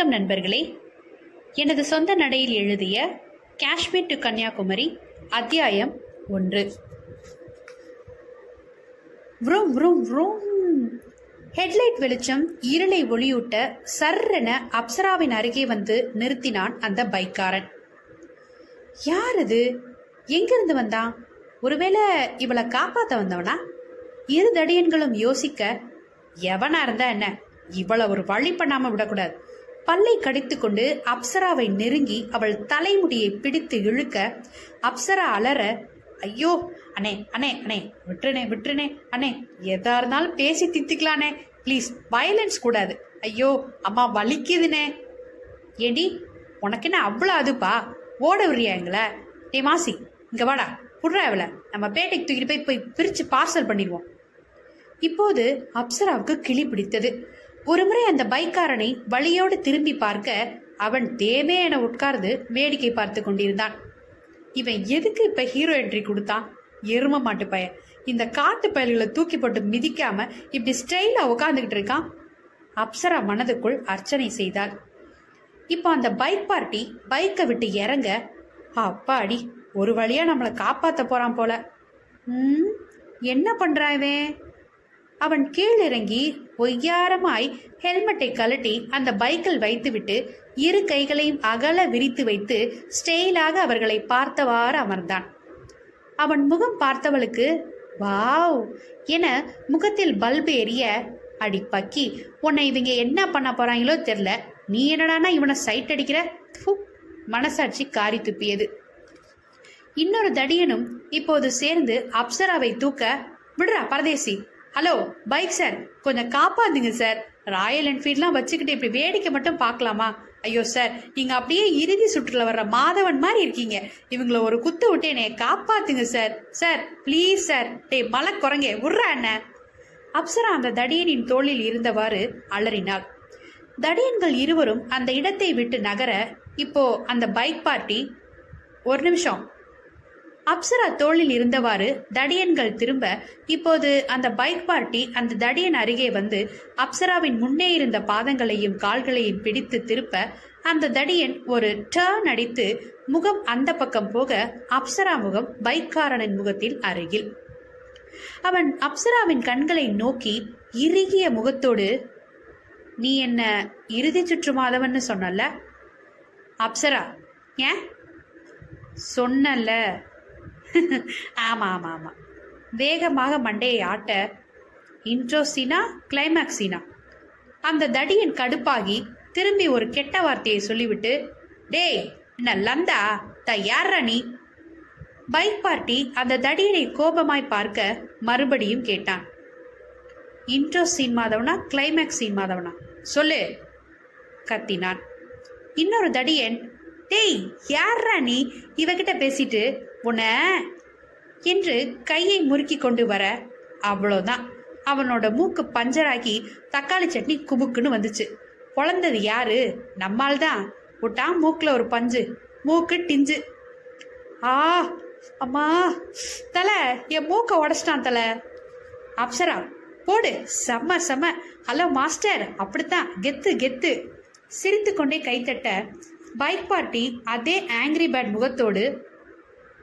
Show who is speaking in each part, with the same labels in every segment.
Speaker 1: வணக்கம் நண்பர்களே. எனது சொந்த நடையில் எழுதிய காஷ்மீர் டு கன்னியாகுமரி அத்தியாயம் ஒன்று. vroom vroom vroom ஹெட்லைட் வெளிச்சம் இருளை ஒளியூட்ட சர்ரென அப்சராவின் அருகே வந்து நிறுத்தினான் அந்த பைக்காரன். யார் இது எங்கிருந்து வந்தான்? ஒருவேளை இவளை காப்பாத்த வந்தவனா? இரு தடியன்களும் யோசிக்க எவனா இருந்தா என்ன? இவளை ஒரு வழி பண்ணாம விடக்கூடாது. பல்லை கடித்துக்கொண்டு அப்சராவை நெருங்கி அவள் தலைமுடியை பிடித்து இழுக்க அப்சரா அலற ஐயோ அண்ணே அண்ணே அண்ணே விட்டுருனே விட்டுருனே அண்ணே எதா இருந்தாலும் பேசி தித்திக்கலானே ப்ளீஸ் வயலன்ஸ் கூடாது. ஐயோ அம்மா வலிக்குதுனே. ஏடி உனக்கு என்ன அவ்வளோ அதுப்பா? ஓட விடுறியா எங்களை? டே மாசி இங்கே வாடா புடுறா இவளை. நம்ம பேட்டைக்கு தூக்கிட்டு போய் போய் பிரித்து பார்சல் பண்ணிடுவோம். இப்போது அப்சராவுக்கு கிளி பிடித்தது. ஒருமுறை அந்த பைக்காரனை வழியோடு திரும்பி பார்க்க அவன் தேவே என உட்கார்ந்து வேடிக்கை பார்த்து கொண்டிருந்தான். இவன் எதுக்கு இப்ப ஹீரோ என்ட்ரி கொடுத்தான்? எரும மாட்டு பையன். இந்த காட்டு பயல்களை தூக்கி போட்டு மிதிக்காம இப்படி ஸ்டைலா உட்காந்துக்கிட்டு இருக்கான்? அப்சரா மனதுக்குள் அர்ச்சனை செய்தாள். இப்போ அந்த பைக் பார்ட்டி பைக்கை விட்டு இறங்க அப்பாடி ஒரு வழியா நம்மளை காப்பாத்த போறான் போல. ம் என்ன பண்றான் இவன்? அவன் கீழிறங்கி ஒய்யாரமாய் ஹெல்மெட்டை கழட்டி அந்த பைக்கில் வைத்துவிட்டு இரு கைகளையும் அகல விரித்து வைத்து ஸ்டெயிலாக அவர்களை பார்த்தவாறு அமர்ந்தான். அவன் முகம் பார்த்தவளுக்கு வாவ் என முகத்தில் பல்பு எரிய அடி பக்கி உன்னை இவங்க என்ன பண்ண போறாங்களோ தெரியல நீ என்னடானா இவனை சைட் அடிக்கிற? மனசாட்சி காரி துப்பியது. இன்னொரு தடியனும் இப்போது சேர்ந்து அப்சராவை தூக்க விடுறா பரதேசி ஹலோ பைக் சார் கொஞ்சம் காப்பாத்துங்க சார் ராயல் என்ஃபீல்ட்லாம் வச்சுக்கிட்டு இப்படி வேடிக்கை மட்டும் பார்க்கலாமா? ஐயோ சார் நீங்கள் அப்படியே இறுதி சுற்றுல வர்ற மாதவன் மாதிரி இருக்கீங்க. இவங்கள ஒரு குத்து விட்டு என்னைய காப்பாத்துங்க சார் சார் ப்ளீஸ் சார் டேய் மலை குரங்கே விட்றா என்ன? அப்சரா அந்த தடியனின் தோளில் இருந்தவாறு அலறினாள். தடியன்கள் இருவரும் அந்த இடத்தை விட்டு நகர இப்போ அந்த பைக் பார்ட்டி ஒரு நிமிஷம். அப்சரா தோளில் இருந்தவாறு தடியன்கள் திரும்ப இப்போது அந்த பைக் பார்ட்டி அந்த தடியன் அருகே வந்து அப்சராவின் முன்னே இருந்த பாதங்களையும் கால்களையும் பிடித்து திருப்ப அந்த தடியன் ஒரு டர்ன் அடித்து முகம் அந்த பக்கம் போக அப்சரா முகம் பைக்காரனின் முகத்தில் அருகில். அவன் அப்சராவின் கண்களை நோக்கி இறுகிய முகத்தோடு நீ என்ன இறுதி சுற்று மாதவன்னு சொன்னல அப்சரா. ஏன்? சொன்னல ஆமாம் ஆமாம் ஆமாம் வேகமாக மண்டையை ஆட்ட இன்ட்ரோ சீனா கிளைமேக்ஸ் சீனா அந்த தடியன் கடுப்பாகி திரும்பி ஒரு கெட்ட வார்த்தையை சொல்லிவிட்டு டேய் என்ன லந்தா? த யார்ரா நீ? பைக் பார்ட்டி அந்த தடியனை கோபமாய் பார்க்க மறுபடியும் கேட்டான். இன்ட்ரோ சீன் மாதவனா கிளைமேக்ஸ் சீன் மாதவனா? சொல்லு கத்தினான். இன்னொரு தடியன் டேய் யார்ரா நீ? இவகிட்ட பேசிட்டு உன்ன என்று கையை முறுக்கி கொண்டு வர அவ்வளோதான். அவனோட மூக்கு பஞ்சராகி தக்காளி சட்னி குபுக்குன்னு வந்துச்சு. பொழந்தது யாரு? நம்மால் தான் விட்டா மூக்கில் ஒரு பஞ்சு. மூக்கு டிஞ்சு. ஆ அம்மா தலை என் மூக்கை உடச்சிட்டான் தலை. அப்சரா போடு. செம்ம செம்ம. Hello master. அப்படித்தான். கெத்து கெத்து. சிரித்து கொண்டே கைத்தட்ட பைக் பார்ட்டி அதே ஆங்கிரி பேட் முகத்தோடு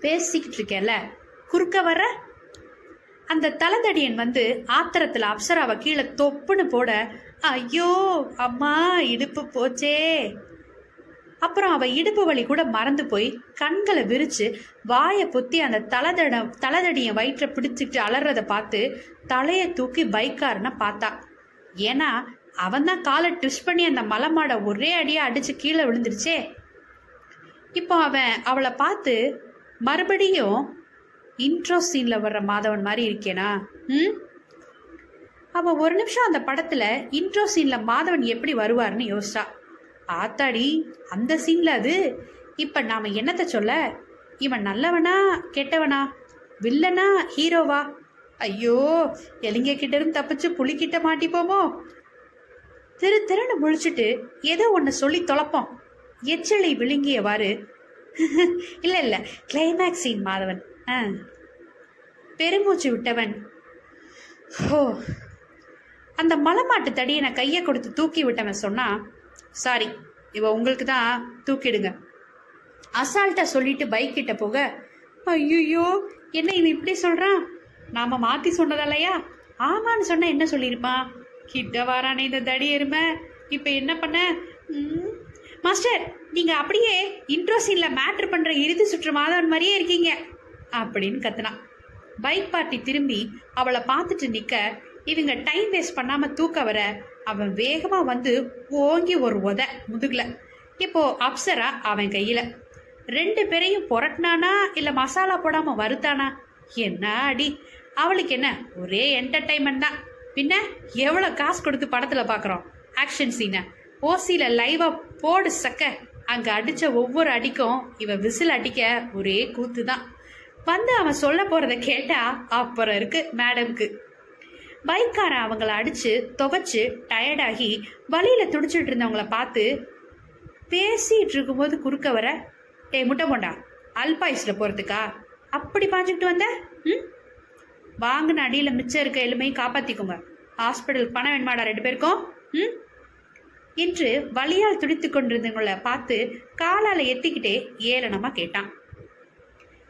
Speaker 1: பேசிக்கிட்டு இருக்கேல்ல குறுக்க வர அந்த தலதடியன் வந்து ஆத்திரத்துல அப்சராவை கீழே தொப்புன்னு போட ஐயோ அம்மா இடுப்பு போச்சே. அப்புறம் அவ இடுப்பு வலி கூட மறந்து போய் கண்களை விரிச்சு வாயை பொத்தி அந்த தலதட தலதடிய வயிற்றை பிடிச்சிட்டு அலறத பார்த்து தலையை தூக்கி பைக்காரனை பார்த்தா. ஏன்னா அவன் தான் காலை ட்விஸ்ட் பண்ணி அந்த மலை மாடை ஒரே அடியா அடிச்சு கீழே விழுந்துருச்சே. இப்போ அவன் அவளை பார்த்து மறுபடியும் இன்ட்ரோ சீன்ல வர்ற மாதவன் மாதிரி இருக்கேனா? ம்? அவ ஒரு நிமிஷம் அந்த படத்துல இன்ட்ரோ சீன்ல மாதவன் எப்படி வருவார்னு யோசிச்சா ஆத்தாடி அந்த சீன்ல அது? இப்ப நாம என்னத்த சொல்ல? இவன் நல்லவனா கெட்டவனா? வில்லனா ஹீரோவா? ஐயோ எலிங்க கிட்ட இருந்து தப்பிச்சு புலிக்கிட்ட மாட்டிப்போமோ? திரு திருன்னு முழிச்சிட்டு ஏதோ ஒன்று சொல்லி தொலைப்போம். எச்சலை விழுங்கியவாறு இல்லை இல்லை. Climax scene Madhavan. ஆ. பெருமூச்சு விட்டவன். ஓ அந்த மலைமாட்டு தடியை நான் கையை கொடுத்து தூக்கி விட்டவன் சொன்னா சாரி இவ உங்களுக்கு தான் தூக்கிடுங்க. அசால்ட்டா சொல்லிட்டு பைக் கிட்ட போக ஐயோ என்ன இவன் இப்படி சொல்றான்? நாம மாத்தி சொன்னதல்லையா ஆமான்னு சொன்னா என்ன சொல்லியிருப்பான்? கிட்ட வாரானே இந்த தடி எருமை இப்ப என்ன பண்ண? மாஸ்டர் நீங்க அப்படியே இன்ட்ரோ சீனில் மேட்ரு பண்ற இறுதி சுற்று மாதவன் மாதிரியே இருக்கீங்க அப்படின்னு கத்துனான் பைக் பார்ட்டி திரும்பி அவளை பார்த்துட்டு நிக்க இவங்க டைம் வேஸ்ட் பண்ணாம தூக்க வர அவன் வேகமா வந்து ஓங்கி ஒரு உத முதுகுல. இப்போ அப்சரா அவன் கையில. ரெண்டு பேரையும் புரட்டினானா இல்ல மசாலா போடாம வறுத்தானா என்ன அடி அவளுக்கு என்ன ஒரே என்டர்டைன்மெண்ட் தான். பின்ன எவ்வளவு காசு கொடுத்து படத்துல பாக்குறோம்? ஆக்ஷன் சீனை ஓசியில் லைவாக போடு சக்க. அங்கே அடித்த ஒவ்வொரு அடிக்கும் இவன் விசில் அடிக்க ஒரே கூத்து தான் வந்து அவன் சொல்ல போகிறத கேட்டா அப்புறம் இருக்கு மேடம்க்கு பைக்காரன் அவங்கள அடித்து துவைச்சு டயர்டாகி வழியில் துடிச்சிட்டு இருந்தவங்கள பார்த்து பேசிகிட்டு இருக்கும்போது குறுக்க வர. டே முட்டை போண்டா. அல்பாயுஸில் போகிறதுக்கா அப்படி பாஞ்சுக்கிட்டு வந்த? ம்? வாங்கின அடியில் மிச்சம் இருக்க எலுமையும் காப்பாற்றிக்கோங்க ஹாஸ்பிட்டல் பணம் வேணுமாடா ரெண்டு பேருக்கும்? ம்? என்று வலியால் துடித்து கொண்டிருந்தவங்கள பார்த்து காலால எத்திக்கிட்டே ஏளனமா கேட்டான்.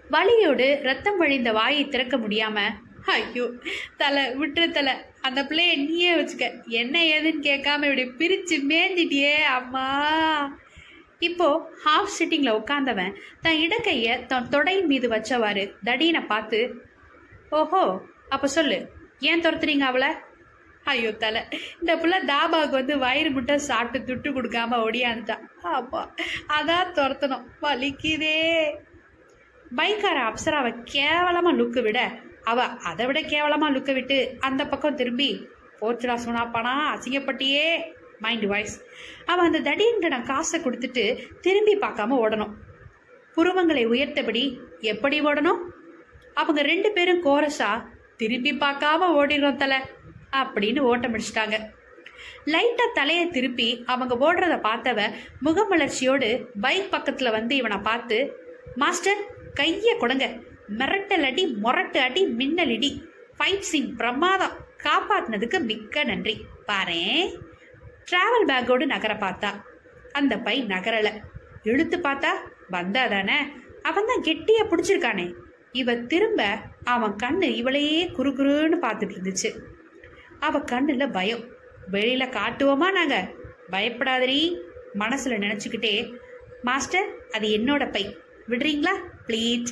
Speaker 1: வலியோடு ரத்தம் வழிந்த வாயை திறக்க முடியாம ஐயோ தலை விட்டுரு தலை அந்த பிள்ளைய நீயே வச்சுக்க என்ன ஏதுன்னு கேட்காம இப்படி பிரிச்சு மேந்திட்டியே அம்மா. இப்போ ஹாஃப் சிட்டிங்ல உட்கார்ந்தவன் தன் இடக்கைய தன் தொடையின் மீது வச்சவாறு தடீனை பார்த்து ஓஹோ அப்ப சொல்லு ஏன் துரத்துறீங்க அவளை? ஐயோ தலை. இந்த புள்ள தாபாவுக்கு வந்து வயிறு முட்டை சாப்பிட்டு துட்டு கொடுக்காம ஒடியாந்துட்டான் அப்பா அதான் துரத்தணும். வலிக்குதே. பைக்கார அப்சராவை கேவலமா லுக்கு விட அவ அதை விட கேவலமா லுக்க விட்டு அந்த பக்கம் திரும்பி போச்சுடா சுனாப்பானா அசிங்கப்பட்டியே. மைண்ட் வாய்ஸ் அவன் அந்த தடியன்கிடம் காசை கொடுத்துட்டு திரும்பி பார்க்காம ஓடணும். புருவங்களை உயர்த்தபடி எப்படி ஓடணும்? அவங்க ரெண்டு பேரும் கோரஸா திரும்பி பார்க்காம ஓடிடுறோம் தலை. அப்படின்னு ஓட்டம் முடிச்சிட்டாங்க லைட்டா தலையை திருப்பி அவங்க ஓடுறத பார்த்தவ முகமலர்ச்சியோடு பைக் பக்கத்துல வந்து இவனை பார்த்து மாஸ்டர் கைய கொடுங்க. மிரட்டல் அடி மொரட்டு அடி மின்னல் இடி ஃபைட் சீன் பிரமாதம். காப்பாத்தினதுக்கு மிக்க நன்றி. பாரு. டிராவல் பேக்கோடு நகர பார்த்தா அந்த பை நகரல. இழுத்து பார்த்தா வந்தா தானே அவன் தான் கெட்டியாக பிடிச்சிருக்கானே. இவ திரும்ப அவன் கண்ணு இவளையே குறுகுறுன்னு பார்த்துட்டு இருந்துச்சு. அவ கண்ணுல பயம். வெளியில காட்டுவோமா நாங்க? பயப்படாதடி. மனசுல நினைச்சுக்கிட்டே மாஸ்டர் அது என்னோட பை. விடுறீங்களா? ப்ளீஸ்.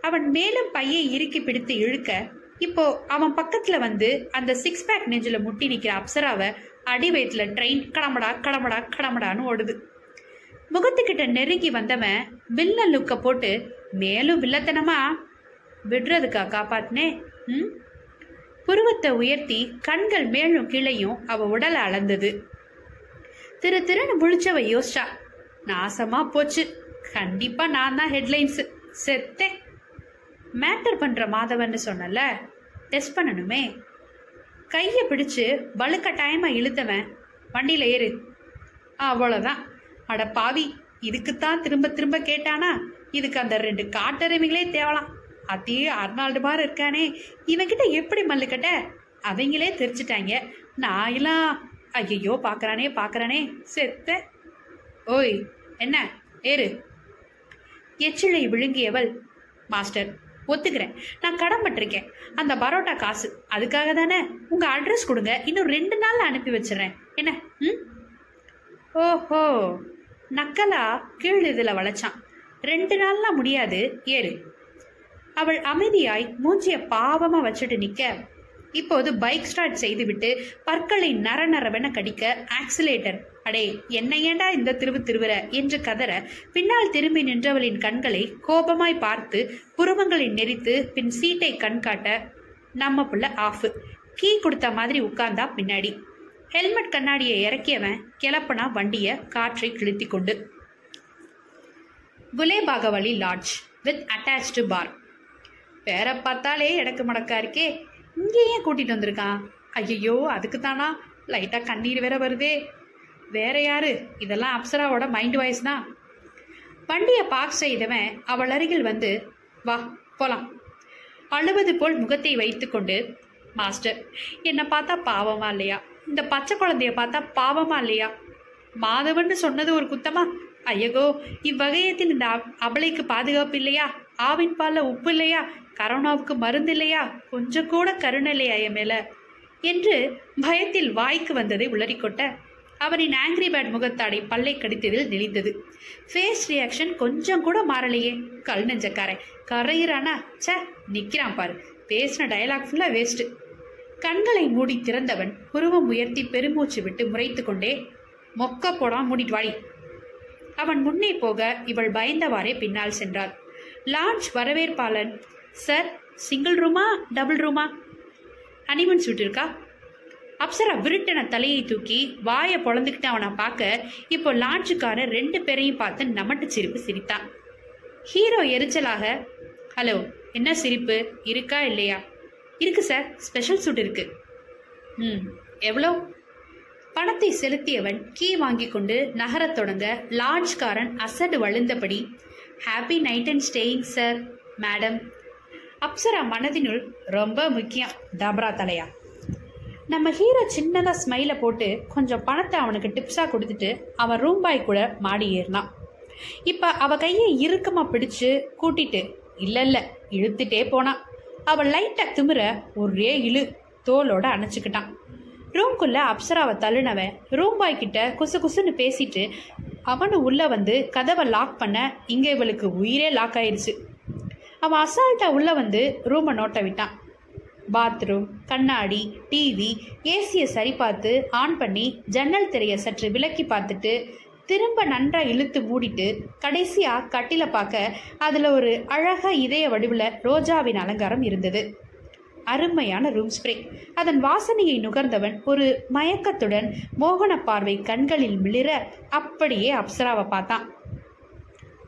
Speaker 1: அவன் மேலும் பையை இறுக்கி பிடித்து இழுக்க இப்போ அவன் பக்கத்துல வந்து அந்த சிக்ஸ் பேக் நெஞ்சில முட்டி நிக்கிற அப்சராவை அடி வயிற்றுல ட்ரெயின் கடமடா கடமடா கடமடான்னு ஓடுது. முகத்துக்கிட்ட நெருங்கி வந்தவன் வில்ல லுக்க போட்டு மேலும் வில்லத்தனமா? விடுறதுக்கா காப்பாத்தினே? ம்? புருவத்தை உயர்த்தி கண்கள் மேலும் கீழையும் அவ உடலை அளந்தது. திரு திருன்னு முழிச்சவ யோசிச்சா நாசமா போச்சு. கண்டிப்பா நான் தான் ஹெட்லைன்ஸ் செத்தேன் மேட்டர் பண்ற மாதவன்னு சொன்னல டெஸ்ட் பண்ணணுமே. கையை பிடிச்சு வலுக்கட்டாயமா இழுத்தவன் வண்டியில ஏறு. அவ்வளோதான் அட பாவி இதுக்குத்தான் திரும்ப திரும்ப கேட்டானா? இதுக்கு அந்த ரெண்டு காட்டெருமைகளே தேவலாம். அத்தையே அர்னால்டு மாதிரி இருக்கானே இவன்கிட்ட எப்படி மல்லுக்கட்ட அவங்களே தெரிச்சிட்டாங்க நான் எல்லாம் ஐயோ பார்க்கறானே பார்க்கறானே செத்த. ஓய் என்ன ஏறு. எச்சிலை விழுங்கியவள் மாஸ்டர் ஒத்துக்கிறேன். நான் கடன்பட்டிருக்கேன் அந்த பரோட்டா காசு அதுக்காக தானே? உங்கள் அட்ரஸ் கொடுங்க. இன்னும் ரெண்டு நாளில் அனுப்பி வச்சிடுறேன். என்ன ம்? ஓஹோ நக்கலா? கீழ் இதில் வளைச்சான். ரெண்டு நாள்லாம் முடியாது. ஏறு. அவள் அமைதியாய் மூஞ்சிய பாவமா வச்சுட்டு நிக்க. இப்போது பைக் ஸ்டார்ட் செய்துவிட்டு பற்களை நர நரவென கடிக்க ஆக்சிலேட்டர் அடே என்ன ஏண்டா இந்த திருவு திருவுற? என்று கதற பின்னால் திரும்பி நின்றவளின் கண்களை கோபமாய் பார்த்து புருவங்களை நெரித்து பின் சீட்டை கண்காட்ட நம்ம புள்ள ஆஃப் கீ கொடுத்த மாதிரி உட்கார்ந்தா பின்னாடி. ஹெல்மெட் கண்ணாடியை இறக்கியவன் கிளப்பனா வண்டிய காற்றை கிழித்தி கொண்டு. Gulebakavali lodge with attached bar பேரை பார்த்தாலே எடக்கு மடக்கா இருக்கே. இங்கே ஏன் கூட்டிட்டு வந்திருக்கான் ஐயையோ அதுக்கு தானா லைட்டாக கண்ணீர் வேற வருதே. வேற யாரு? இதெல்லாம் அப்சராவோட மைண்ட் வாய்ஸ் தான். வண்டியை பார்க் செய்தவன் அவள் அருகில் வந்து வா போலாம். அழுவது போல் முகத்தை வைத்துக்கொண்டு மாஸ்டர் என்னை பார்த்தா பாவமா இல்லையா? இந்த பச்சை குழந்தைய பார்த்தா பாவமா இல்லையா? மாதவன் சொன்னது ஒரு குத்தமா? ஐயகோ இவ்வகையத்தின் இந்த அபலைக்கு பாதுகாப்பு இல்லையா? ஆவின் பால்ல உப்பு இல்லையா கரோனாவுக்கு மருந்து இல்லையா கொஞ்சம் கூட கருணை இல்லையா என் மேல? என்று பயத்தில் வாய்க்கு வந்ததை உளறிக்கொட்ட அவனின் ஆங்கிரி பேட் முகத்தாடை பல்லை கடித்ததில் நெளிந்தது. ஃபேஸ் ரியாக்ஷன் கொஞ்சம் கூட மாறலையே. கல் நெஞ்சக்காரன். கரையிறானா? ச நிற்கிறான் பாரு. பேசின டயலாக் ஃபுல்லாக வேஸ்ட் கண்களை மூடி திறந்தவன் புருவம் உயர்த்தி பெருமூச்சு விட்டு முறைத்து கொண்டே மொக்க போடாம மூடிட்டு வாடி. அவன் முன்னே போக இவள் பயந்தவாறே பின்னால் சென்றாள். லான்ச் வரவேற்பாளன் சார் சிங்கிள் ரூமா டபுள் ரூமா? ஹனிமன் சூட் இருக்கா? அப்சரா விருட்டன தலையை தூக்கி வாயை பொழந்துக்கிட்டு அவனை பார்க்க இப்போ லான்ச்சுக்காரன் ரெண்டு பேரையும் பார்த்து நமட்டு சிரிப்பு சிரித்தான். ஹீரோ எரிச்சலாக ஹலோ என்ன சிரிப்பு? இருக்கா இல்லையா? இருக்கு சார் ஸ்பெஷல் சூட் இருக்கு. ம் எவ்வளோ? பணத்தை செலுத்தியவன் கீ வாங்கி கொண்டு நகரத் தொடங்க லாட்ஜ்காரன் அசடு வழுந்தபடி happy night and staying sir madam Apsara மனதினுள் ரொம்ப முக்கியம் டபரா தலையா. நம்ம ஹீரோ சின்னதாக ஸ்மைலை போட்டு கொஞ்சம் பணத்தை அவனுக்கு டிப்ஸாக கொடுத்துட்டு அவன் ரூம் பாய் கூட மாடி ஏறினான். இப்போ அவ கையை இறுக்கமாக பிடிச்சு கூட்டிட்டு இல்லை இல்லை இழுத்துட்டே போனான். அவள் லைட்டாக திமிர ஒரே இழு தோலோட அணைச்சிக்கிட்டான். ரூம்குள்ளே அப்சராவை தள்ளுனவன் ரூம் பாய் கிட்ட குசு குசுன்னு பேசிட்டு அவனு உள்ள வந்து கதவை லாக் பண்ண இங்க இவளுக்கு உயிரே லாக் ஆயிடுச்சு அவன் அசால்ட்டா உள்ள வந்து ரூமை நோட்ட விட்டான். பாத்ரூம் கண்ணாடி டிவி ஏசியை சரி பார்த்து ஆன் பண்ணி ஜன்னல் திரையை சற்று விலக்கி பார்த்துட்டு திரும்ப நன்றா இழுத்து மூடிட்டு கடைசியா கட்டில பார்க்க அதுல ஒரு அழகாக இதய வடிவுல ரோஜாவின் அலங்காரம் இருந்தது. அருமையான ரூம் ஸ்ப்ரே அதன் வாசனையை நுகர்ந்தவன் ஒரு மயக்கத்துடன் மோகன பார்வை கண்களில் மிளிர அப்படியே அப்சராவை பார்த்தான்.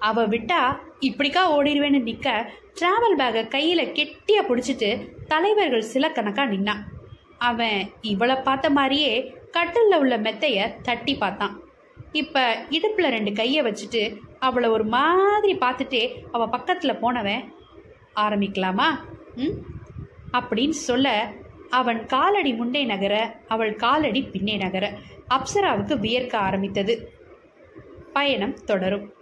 Speaker 1: அவ விட்டா இப்படிக்கா ஓடிடுவேன்னு நிற்க டிராவல் பேகை கையில் கெட்டியாக பிடிச்சிட்டு தலைவர்கள் சில கணக்காக நின்னான். அவன் இவளை பார்த்த மாதிரியே கட்டிலில் உள்ள மெத்தையை தட்டி பார்த்தான். இப்போ இடுப்பில் ரெண்டு கையை வச்சுட்டு அவளை ஒரு மாதிரி பார்த்துட்டே அவள் பக்கத்தில் போனவன் ஆரம்பிக்கலாமா? ம். அப்படின்னு சொல்ல அவன் காலடி முன்னே நகர அவள் காலடி பின்னே நகர அப்சராவுக்கு வியர்க்க ஆரம்பித்தது. பயணம் தொடரும்.